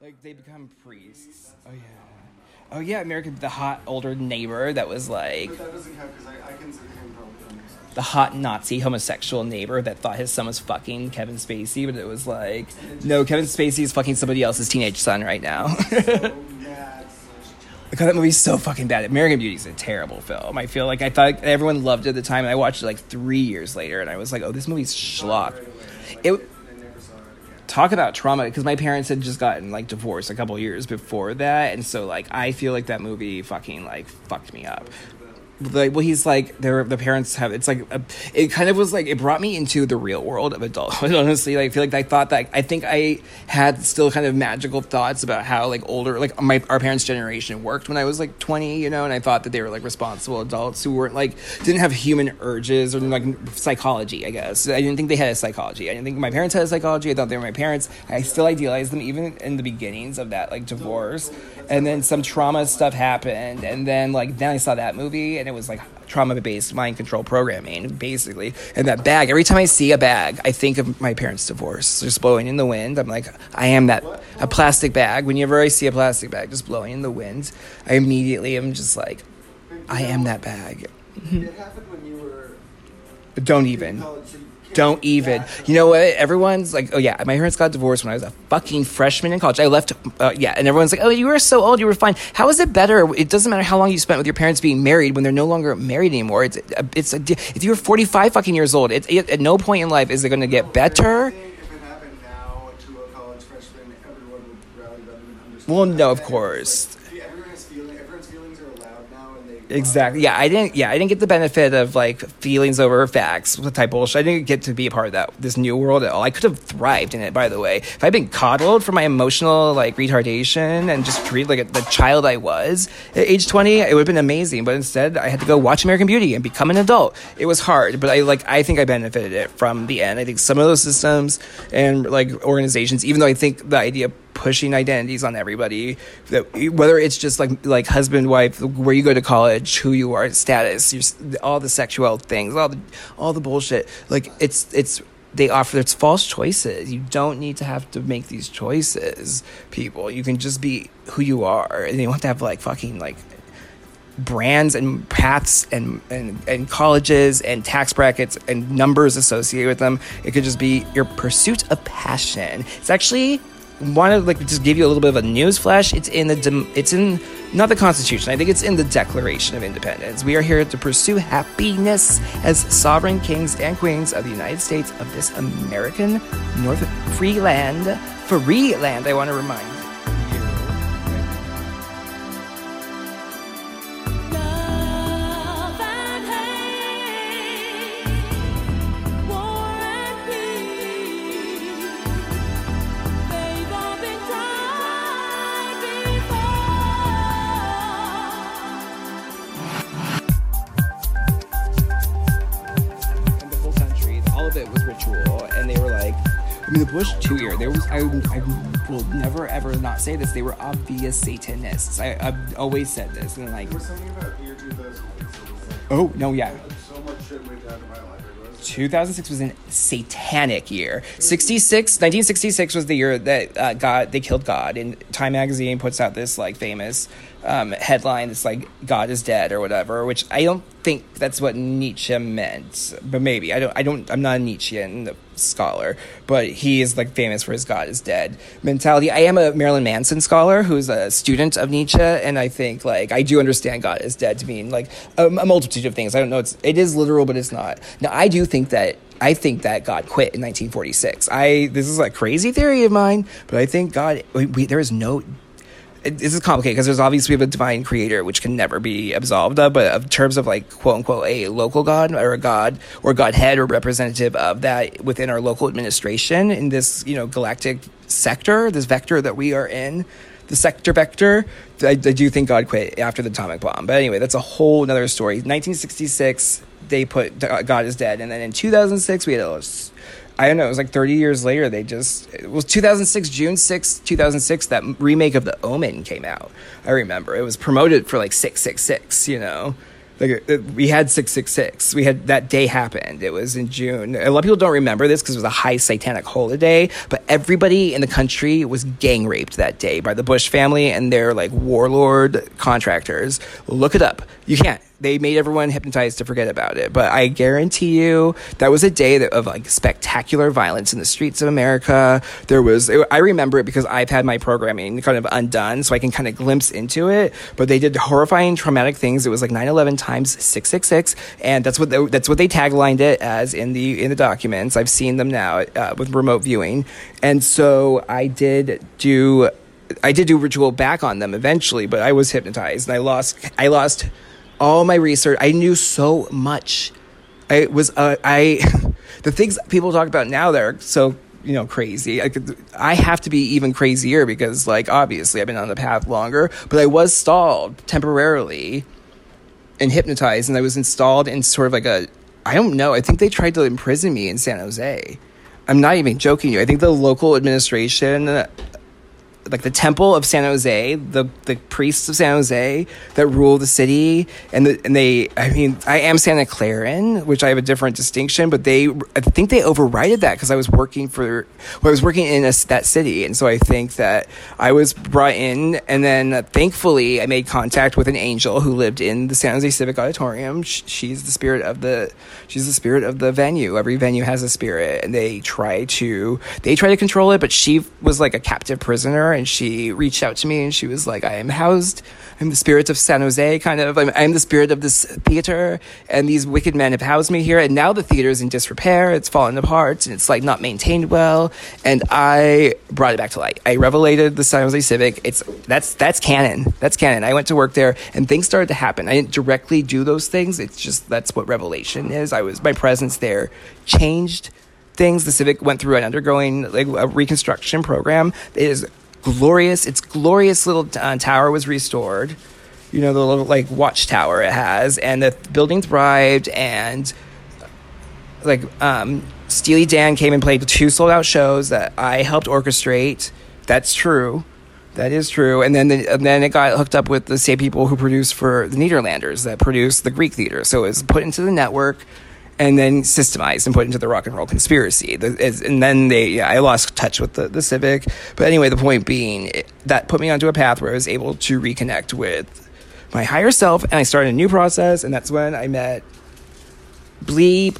Like they become priests. Oh yeah. Oh yeah, American the hot older neighbor that was like But that doesn't count because I, I consider him probably the hot Nazi homosexual neighbor that thought his son was fucking Kevin Spacey, but it was like, no, Kevin Spacey is fucking somebody else's teenage son right now. So that movie's so fucking bad. American Beauty is a terrible film. I feel like I thought everyone loved it at the time, and I watched it like three years later, and I was like, oh, this movie's schlock. right away. Like, It- talk about trauma because my parents had just gotten like divorced a couple years before that and so like i feel like that movie fucking like fucked me up like well he's like their the parents have it's like a, it kind of was like it brought me into the real world of adulthood honestly. Like, i feel like i thought that i think i had still kind of magical thoughts about how like older like my our parents generation worked when i was like 20 you know and i thought that they were like responsible adults who weren't like didn't have human urges or like psychology i guess. I didn't think they had a psychology. I didn't think my parents had a psychology. I thought they were my parents. I still idealized them even in the beginnings of that like divorce and then some trauma stuff happened and then like then i saw that movie and it was like trauma based mind control programming basically and that bag every time i see a bag i think of my parents divorce. Just blowing in the wind. I'm like i am that a plastic bag. Whenever i see a plastic bag just blowing in the wind i immediately am just like i am that bag. It happened when you were don't even college, so you can't don't even. You know what? Everyone's like, oh yeah, my parents got divorced when I was a fucking freshman in college. I left, uh, yeah, and everyone's like, oh, you were so old, you were fine. How is it better? It doesn't matter how long you spent with your parents being married when they're no longer married anymore. It's, it's, a, if you're forty five fucking years old, it's it, at no point in life is it going to get better. Well, no, of it Exactly. Yeah, I didn't. Yeah, I didn't get the benefit of like feelings over facts with type bullshit. I didn't get to be a part of that this new world at all. I could have thrived in it. By the way, if I'd been coddled for my emotional like retardation and just treated like a, the child I was at age twenty, it would have been amazing. But instead, I had to go watch American Beauty and become an adult. It was hard, but I like. I think I benefited it from the end. I think some of those systems and like organizations, even though I think the idea pushing identities on everybody that whether it's just like like husband wife where you go to college who you are status all the sexual things all the all the bullshit like it's it's they offer it's false choices you don't need to have to make these choices people you can just be who you are and you don't have to have like fucking like brands and paths and, and, and colleges and tax brackets and numbers associated with them. It could just be your pursuit of passion. It's actually want to like just give you a little bit of a news flash. It's in the it's in not the Constitution. I think it's in the Declaration of Independence. We are here to pursue happiness as sovereign kings and queens of the United States of this American North free land, free land. I want to remind Bush two year. There was I, I will never ever not say this. They were obvious Satanists. I I've always said this, and like, There was something about year 2006 that was like, oh no, yeah. so much shit went down in my life. 2006 was a satanic year. 66, 1966 was the year that uh, God they killed God, and Time magazine puts out this like famous um, headline that's like God is dead or whatever, which I don't think that's what Nietzsche meant, but maybe I don't. I don't. I'm not a Nietzschean scholar, but he is like famous for his God is dead mentality. I am a Marilyn Manson scholar who's a student of Nietzsche, and I think like I do understand God is dead to mean like a, a multitude of things. I don't know. It's it is literal, but it's not. Now I do think that I think that God quit in 1946. I this is a crazy theory of mine, but I think God we, we, there is no. It- This is complicated because there's obviously we have a divine creator which can never be absolved of, but in terms of like quote unquote a local god or a god or godhead or representative of that within our local administration in this you know galactic sector, this vector that we are in, the sector vector. I, I do think God quit after the atomic bomb, but anyway, that's a whole another story. 1966, they put uh, God is dead, and then in 2006 we had a I don't know, it was like 30 years later, they just, it was 2006, June 6, 2006, that remake of The Omen came out. I remember. It was promoted for like 666, you know? like uh, we had 666 we had that day happened it was in june a lot of people don't remember this because it was a high satanic holiday but everybody in the country was gang raped that day by the bush family and their like warlord contractors look it up you can't they made everyone hypnotized to forget about it. But i guarantee you that was a day that, of like spectacular violence in the streets of america. There was i remember it because i've had my programming kind of undone so i can kind of glimpse into it. But they did horrifying traumatic things. It was like 9-11 times 666 and that's what they, that's what they taglined it as in the in the documents. I've seen them now uh, with remote viewing. And so i did do I did do ritual back on them eventually, but I was hypnotized and I lost I lost all my research. I knew so much. I was uh, I the things people talk about now that are so you know crazy. I could I have to be even crazier because like obviously I've been on the path longer, but I was stalled temporarily and hypnotized, and I was installed in sort of like a I don't know. I think they tried to imprison me in San Jose. I'm not even joking you. I think the local administration like the temple of San Jose, the the priests of San Jose that rule the city, and the, and they, I mean, I am Santa Clarin, which I have a different distinction, but they, I think they overrided that because I was working for, well, I was working in a, that city, and so I think that I was brought in, and then uh, thankfully I made contact with an angel who lived in the San Jose Civic Auditorium. Sh- She's the spirit of the, she's the spirit of the venue. Every venue has a spirit, and they try to, they try to control it, but she was like a captive prisoner and she reached out to me and she was like, I am housed. I'm the spirit of San Jose, kind of. I'm, I'm the spirit of this theater, and these wicked men have housed me here. And now the theater is in disrepair. It's fallen apart, and it's like not maintained well. And I brought it back to light. I revelated the San Jose Civic. It's that's that's canon. That's canon. I went to work there, and things started to happen. I didn't directly do those things. It's just that's what revelation is. I was my presence there changed things. The Civic went through an undergoing like a reconstruction program. It is glorious. Its glorious little uh, tower was restored. You know the little like watchtower it has, and the building thrived. And like um, Steely Dan came and played two sold out shows that I helped orchestrate. That's true. That is true. And then the, and then it got hooked up with the same people who produced for the Nederlanders that produced the Greek theater. So it was put into the network and then systemized and put into the rock and roll conspiracy. And then they, yeah, I lost touch with the, the Civic. But anyway, the point being, it, that put me onto a path where I was able to reconnect with my higher self, and I started a new process, and that's when I met Bleep,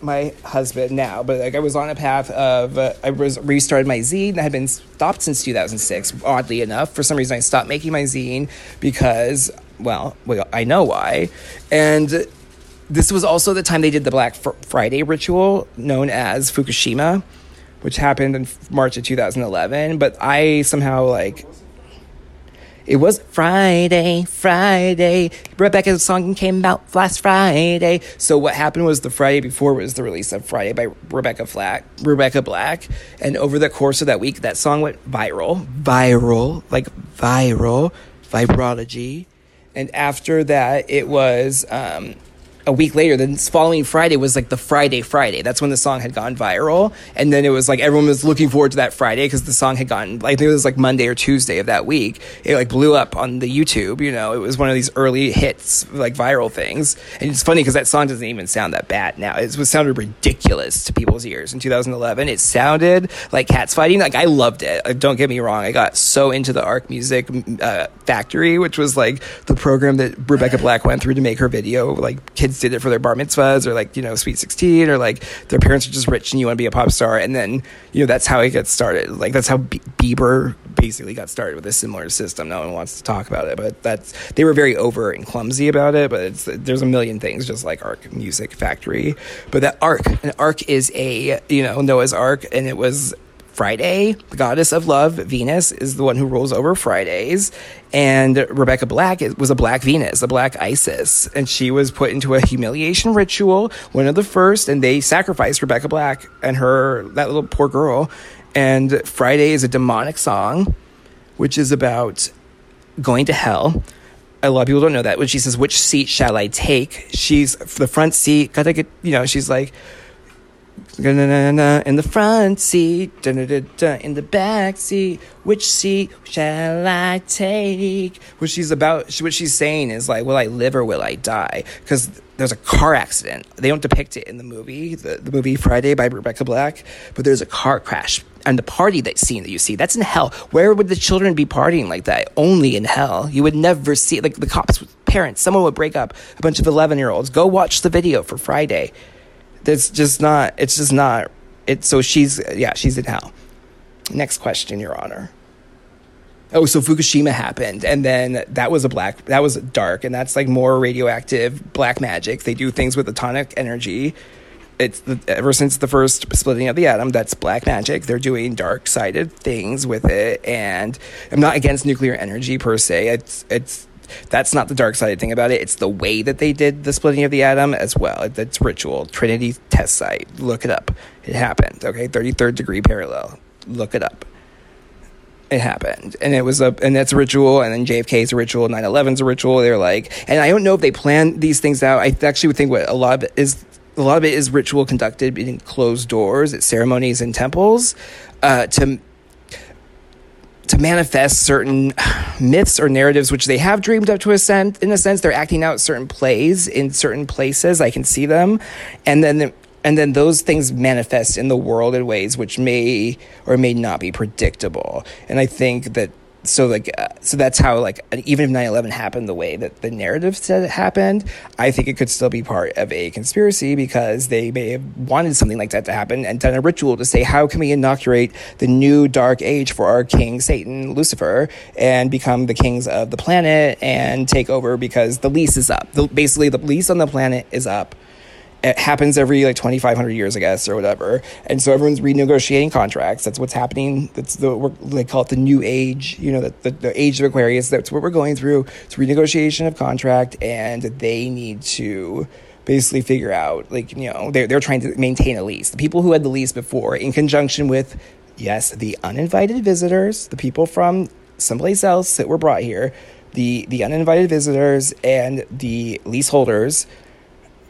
my husband now, but like I was on a path of uh, I was restarted my zine that had been stopped since 2006. Oddly enough, for some reason I stopped making my zine because well, well I know why, and this was also the time they did the Black Fr- Friday ritual known as Fukushima, which happened in March of 2011. But I somehow like it was Friday, Friday. Rebecca's song came out last Friday. So what happened was the Friday before was the release of Friday by Rebecca Black, Rebecca Black, and over the course of that week, that song went viral, viral, like viral, vibrology. And after that, it was um, a week later. The following Friday was like the Friday Friday. That's when the song had gone viral, and then it was like everyone was looking forward to that Friday because the song had gotten like it was like Monday or Tuesday of that week. It like blew up on the YouTube. You know, it was one of these early hits, like viral things. And it's funny because that song doesn't even sound that bad now. It was sounded ridiculous to people's ears in 2011. It sounded like cats fighting. Like I loved it. Uh, Don't get me wrong. I got so into the Ark Music uh, Factory, which was like the program that Rebecca Black went through to make her video. Like kids did it for their bar mitzvahs or like you know sweet 16 or like their parents are just rich and you want to be a pop star. And then you know that's how it gets started. Like that's how Be- bieber basically got started with a similar system. No one wants to talk about it but that's they were very over and clumsy about it but it's there's a million things just like ark music factory. But that arc an arc is a you know noah's ark and it was Friday, the goddess of love, Venus, is the one who rules over Fridays. And Rebecca Black was a black Venus, a black Isis. And she was put into a humiliation ritual, one of the first, and they sacrificed Rebecca Black and her, that little poor girl. And Friday is a demonic song, which is about going to hell. A lot of people don't know that. When she says, Which seat shall I take? She's the front seat, gotta get, you know, she's like, In the front seat, in the back seat. Which seat shall I take? What she's about, what she's saying is like, will I live or will I die? Because there's a car accident. They don't depict it in the movie, the, the movie Friday by Rebecca Black, but there's a car crash. And the party that scene that you see, that's in hell. Where would the children be partying like that? Only in hell. You would never see like the cops, parents, someone would break up a bunch of 11 year olds. Go watch the video for Friday. That's just not. It's just not. It's so she's yeah she's in hell. Next question, Your Honor. Oh, so Fukushima happened, and then that was a black, that was dark, and that's like more radioactive black magic. They do things with atomic energy. It's the, ever since the first splitting of the atom, that's black magic. They're doing dark sided things with it, and I'm not against nuclear energy per se. It's it's that's not the dark sided thing about it. It's the way that they did the splitting of the atom as well. It's ritual. Trinity test site. Look it up. It happened. Okay, thirty third degree parallel. Look it up it happened and it was a and that's a ritual and then jfk's a ritual 9-11's a ritual they're like and i don't know if they plan these things out i actually would think what a lot of is a lot of it is ritual conducted in closed doors at ceremonies and temples uh, to to manifest certain myths or narratives which they have dreamed up to a sense in a sense they're acting out certain plays in certain places. I can see them. And then and then those things manifest in the world in ways which may or may not be predictable. And i think that so like uh, so that's how like even if 9-11 happened the way that the narrative said it happened i think it could still be part of a conspiracy because they may have wanted something like that to happen and done a ritual to say how can we inaugurate the new dark age for our king satan lucifer and become the kings of the planet and take over because the lease is up. The, basically the lease on the planet is up it happens every like 2500 years i guess or whatever. And so everyone's renegotiating contracts. That's what's happening. That's the they call it the new age you know the, the, the age of aquarius. That's what we're going through. It's renegotiation of contract and they need to basically figure out like you know they're, they're trying to maintain a lease. The people who had the lease before in conjunction with yes the uninvited visitors the people from someplace else that were brought here the the uninvited visitors and the leaseholders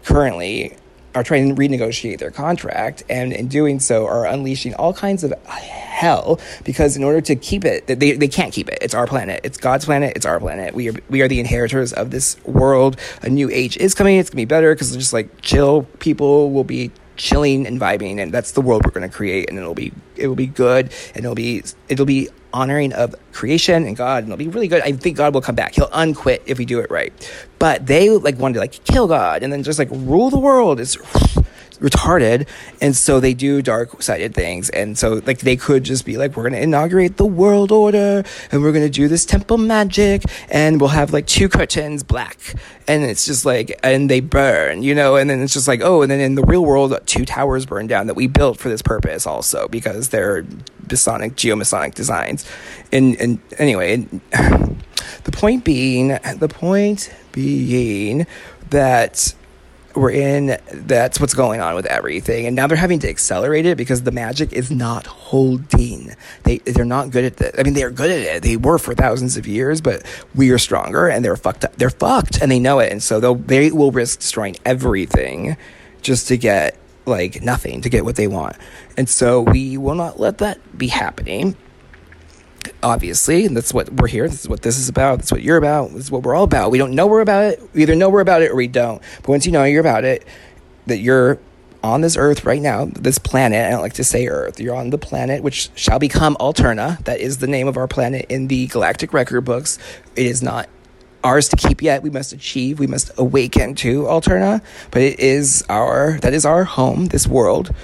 currently are trying to renegotiate their contract and in doing so are unleashing all kinds of hell because in order to keep it they, they can't keep it. It's our planet. It's god's planet. It's our planet. We are we are the inheritors of this world. A new age is coming. It's going to be better because just like chill. People will be chilling and vibing and that's the world we're going to create and it'll be it will be good and it'll be it'll be honoring of creation and God, and it'll be really good. I think God will come back. He'll unquit if we do it right. But they like wanted to like kill God and then just like rule the world. It's retarded, and so they do dark sided things. And so like they could just be like, we're gonna inaugurate the world order, and we're gonna do this temple magic, and we'll have like two curtains black, and it's just like, and they burn, you know, and then it's just like, oh, and then in the real world, two towers burn down that we built for this purpose also because they're Masonic, geomasonic designs. And, and anyway, the point being, the point being that we're in that's what's going on with everything. And now they're having to accelerate it because the magic is not holding. They they're not good at it i mean they're good at it. They were for thousands of years but we are stronger and they're fucked up they're fucked and they know it. And so they'll they will risk destroying everything just to get like nothing to get what they want. And so we will not let that be happening. Obviously and that's what we're here this is what this is about that's what you're about this is what we're all about. We don't know we're about it we either know we're about it or we don't. But once you know you're about it that you're on this earth right now this planet i don't like to say earth you're on the planet which shall become alterna. That is the name of our planet in the galactic record books. It is not ours to keep yet we must achieve we must awaken to alterna but it is our that is our home this world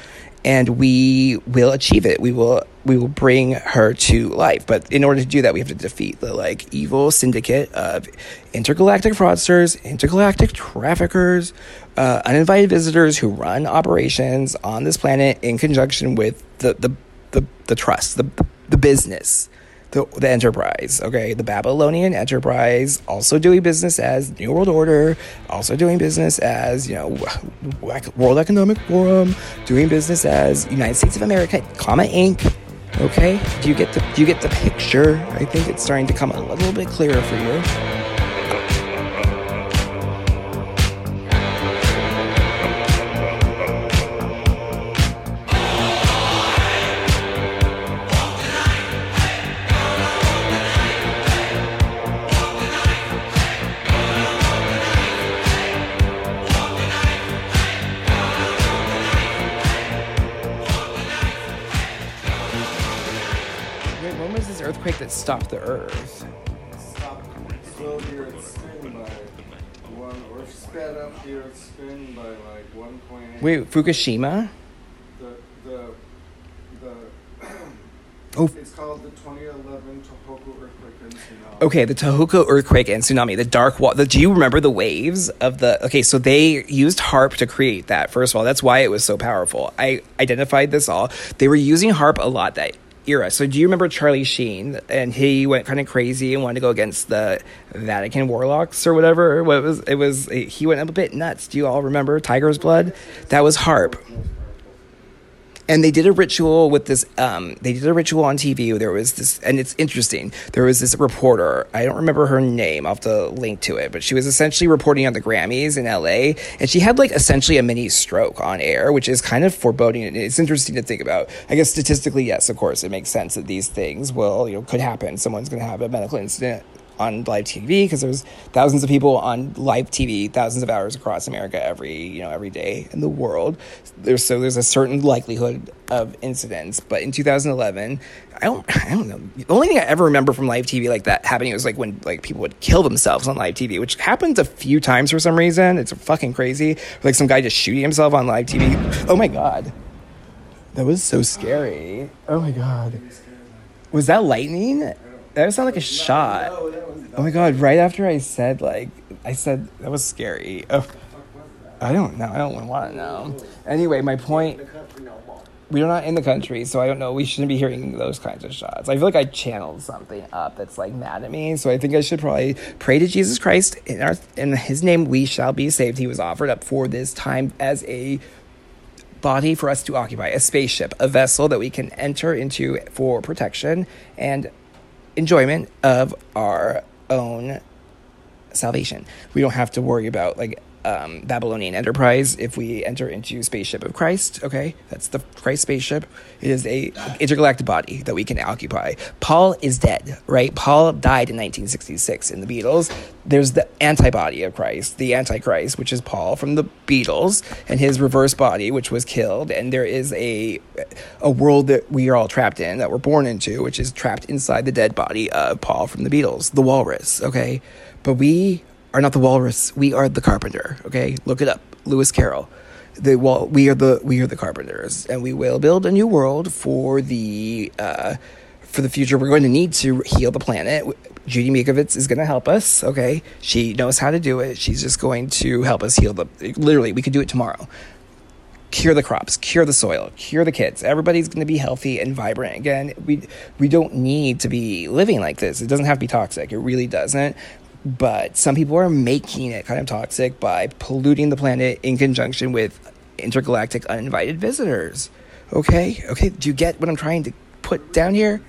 and we will achieve it. We will we will bring her to life. But in order to do that, we have to defeat the like evil syndicate of intergalactic fraudsters, intergalactic traffickers, uh, uninvited visitors who run operations on this planet in conjunction with the the the, the trust, the the business. The, the enterprise, okay, the Babylonian enterprise, also doing business as New World Order, also doing business as you know World Economic Forum, doing business as United States of America, comma Inc. Okay, do you get the do you get the picture? I think it's starting to come a little bit clearer for you. Earthquake that stopped the earth? Stop. Slow here it's spin by one, or sped up here it's spin by like one point eight. Wait, Fukushima? The the the. Oh. It's called the 2011 Tohoku earthquake and tsunami. Okay, the Tohoku earthquake and tsunami, the dark wall. The, do you remember the waves of the? Okay, so they used HAARP to create that. First of all, that's why it was so powerful. I identified this all. They were using HAARP a lot that era. So do you remember Charlie Sheen? And he went kind of crazy and wanted to go against the Vatican warlocks or whatever. What was it? Was he went a bit nuts? Do you all remember Tiger's Blood? That was HAARP and they did a ritual with this um, they did a ritual on tv there was this and it's interesting. There was this reporter i don't remember her name i'll have to link to it but she was essentially reporting on the grammys in la and she had like essentially a mini stroke on air which is kind of foreboding. And it's interesting to think about. I guess statistically yes of course it makes sense that these things will you know could happen. Someone's going to have a medical incident on live TV because there's thousands of people on live TV, thousands of hours across America every you know every day in the world. There's so there's a certain likelihood of incidents. But in 2011, I don't I don't know. The only thing I ever remember from live TV like that happening was like when like people would kill themselves on live TV, which happens a few times for some reason. It's fucking crazy. Like some guy just shooting himself on live TV. Oh my god. That was so scary. Oh my god. Was that lightning? That sounded like a shot. Oh my god! Right after I said like I said that was scary. Oh, I don't know. I don't want to know. Anyway, my point. We're not in the country, so I don't know. We shouldn't be hearing those kinds of shots. I feel like I channeled something up that's like mad at me, so I think I should probably pray to Jesus Christ in our in His name. We shall be saved. He was offered up for this time as a body for us to occupy, a spaceship, a vessel that we can enter into for protection and enjoyment of our own salvation. We don't have to worry about like um, Babylonian Enterprise if we enter into spaceship of Christ. Okay, that's the Christ spaceship. It is a intergalactic body that we can occupy. Paul is dead, right? Paul died in 1966 in the Beatles. There's the antibody of Christ, the Antichrist, which is Paul from the Beatles, and his reverse body, which was killed. And there is a a world that we are all trapped in, that we're born into, which is trapped inside the dead body of Paul from the Beatles, the Walrus. Okay, but we are not the walrus. We are the carpenter. Okay, look it up. Lewis Carroll. The wall. We are the we are the carpenters, and we will build a new world for the uh, for the future. We're going to need to heal the planet. Judy Mikovits is going to help us. Okay, she knows how to do it. She's just going to help us heal the. Literally, we could do it tomorrow. Cure the crops, cure the soil, cure the kids. Everybody's going to be healthy and vibrant again. We we don't need to be living like this. It doesn't have to be toxic. It really doesn't but some people are making it kind of toxic by polluting the planet in conjunction with intergalactic uninvited visitors. Okay? Okay, do you get what I'm trying to put down here?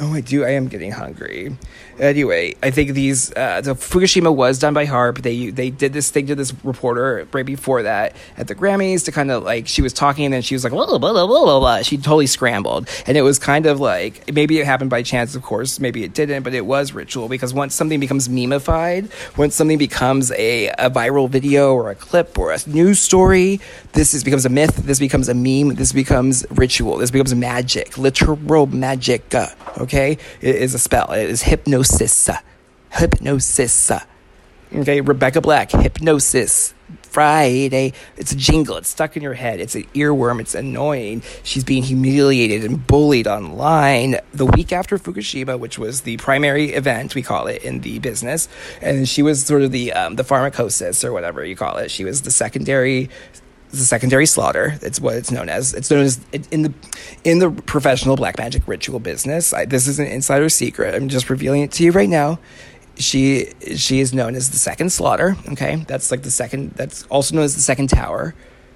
Oh, I do. I am getting hungry. Anyway, I think these uh, the Fukushima was done by HAARP. They they did this thing to this reporter right before that at the Grammys to kind of like she was talking and then she was like blah blah blah blah blah blah. She totally scrambled, and it was kind of like maybe it happened by chance, of course, maybe it didn't, but it was ritual because once something becomes memeified, once something becomes a, a viral video or a clip or a news story, this is becomes a myth. This becomes a meme. This becomes ritual. This becomes magic, literal magic. uh, Okay, it is a spell. It is hypnosis. Hypnosis. Okay, Rebecca Black, hypnosis. Friday. It's a jingle. It's stuck in your head. It's an earworm. It's annoying. She's being humiliated and bullied online the week after Fukushima, which was the primary event we call it in the business, and she was sort of the um, the pharmacosis or whatever you call it. She was the secondary a secondary slaughter. It's what it's known as. It's known as in the in the professional black magic ritual business. I, this is an insider secret. I'm just revealing it to you right now. She she is known as the second slaughter. Okay, that's like the second. That's also known as the second tower.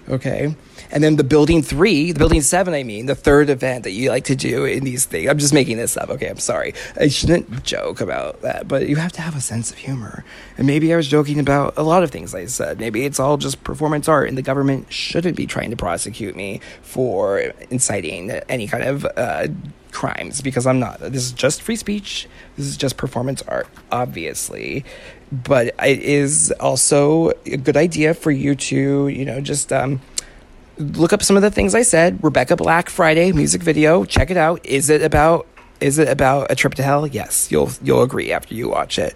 Okay, and then the building three, the building seven. I mean, the third event that you like to do in these things. I'm just making this up. Okay, I'm sorry. I shouldn't joke about that, but you have to have a sense of humor. And maybe I was joking about a lot of things I said. Maybe it's all just performance art, and the government shouldn't be trying to prosecute me for inciting any kind of uh, crimes because I'm not. This is just free speech. This is just performance art, obviously. But it is also a good idea for you to, you know, just um, look up some of the things I said. Rebecca Black Friday music video. Check it out. Is it about Is it about a trip to hell? Yes, you'll you'll agree after you watch it.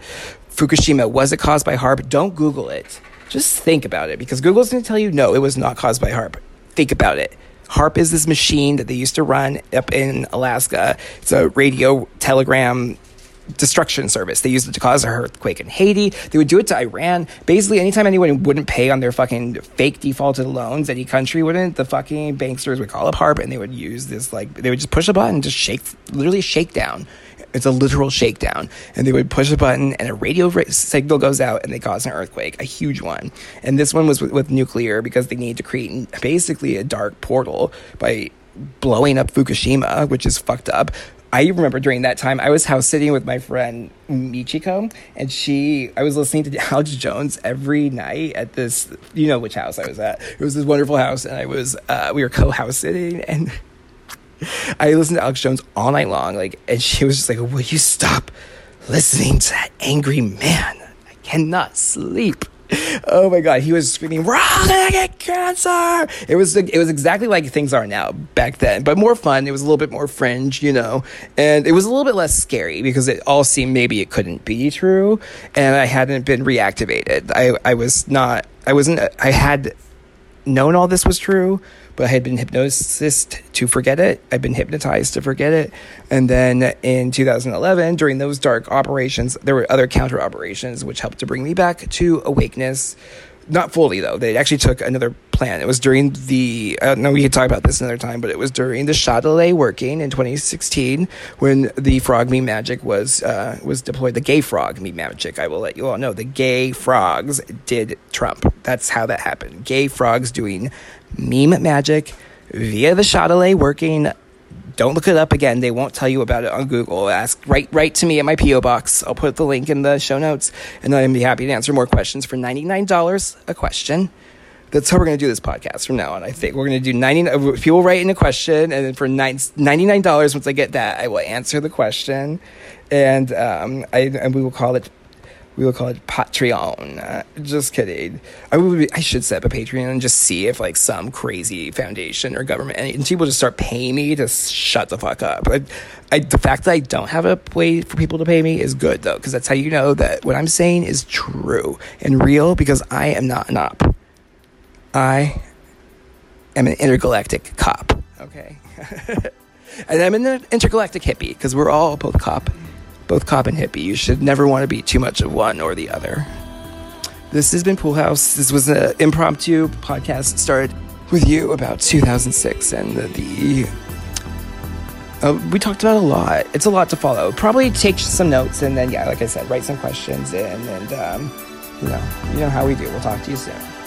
Fukushima was it caused by HAARP? Don't Google it. Just think about it because Google's going to tell you no, it was not caused by HAARP. Think about it. HAARP is this machine that they used to run up in Alaska. It's a radio telegram destruction service. They used it to cause an earthquake in Haiti. They would do it to Iran. Basically, anytime anyone wouldn't pay on their fucking fake defaulted loans, any country wouldn't, the fucking banksters would call up HAARP and they would use this, like, they would just push a button just shake, literally shake down. It's a literal shakedown. And they would push a button and a radio ra- signal goes out and they cause an earthquake, a huge one. And this one was with, with nuclear because they need to create basically a dark portal by blowing up Fukushima, which is fucked up. I remember during that time, I was house sitting with my friend Michiko, and she, I was listening to Alex Jones every night at this, you know which house I was at. It was this wonderful house, and I was, uh, we were co house sitting, and I listened to Alex Jones all night long, like, and she was just like, "Will you stop listening to that angry man? I cannot sleep." Oh my god, he was screaming, "We're all gonna get cancer!" It was it was exactly like things are now back then, but more fun. It was a little bit more fringe, you know, and it was a little bit less scary because it all seemed maybe it couldn't be true, and I hadn't been reactivated. I I was not. I wasn't. I had known all this was true, but I had been hypnosed to forget it. I'd been hypnotized to forget it. And then in 2011, during those dark operations, there were other counter operations which helped to bring me back to awakeness. Not fully though. They actually took another plan. It was during the. I don't know. We could talk about this another time, but it was during the Chatelet working in 2016 when the frog meme magic was uh, was deployed. The gay frog meme magic. I will let you all know. The gay frogs did Trump. That's how that happened. Gay frogs doing meme magic via the Chatelet working. Don't look it up again. They won't tell you about it on Google. Ask right write to me at my PO box. I'll put the link in the show notes, and I'd be happy to answer more questions for ninety nine dollars a question. That's how we're going to do this podcast from now on. I think we're going to do 90 people write in a question and then for $99 once I get that, I will answer the question and um I and we will call it we will call it Patreon. Uh, just kidding. I would. I should set up a Patreon and just see if like some crazy foundation or government agency will just start paying me to shut the fuck up. I, I, the fact that I don't have a way for people to pay me is good though, because that's how you know that what I'm saying is true and real. Because I am not an op. I am an intergalactic cop. Okay. and I'm an intergalactic hippie because we're all both cop both cop and hippie. You should never want to be too much of one or the other. This has been Poolhouse. This was an impromptu podcast started with you about 2006 and the. the uh, we talked about a lot. It's a lot to follow. Probably take some notes and then, yeah, like I said, write some questions in and, um, you know, you know how we do. We'll talk to you soon.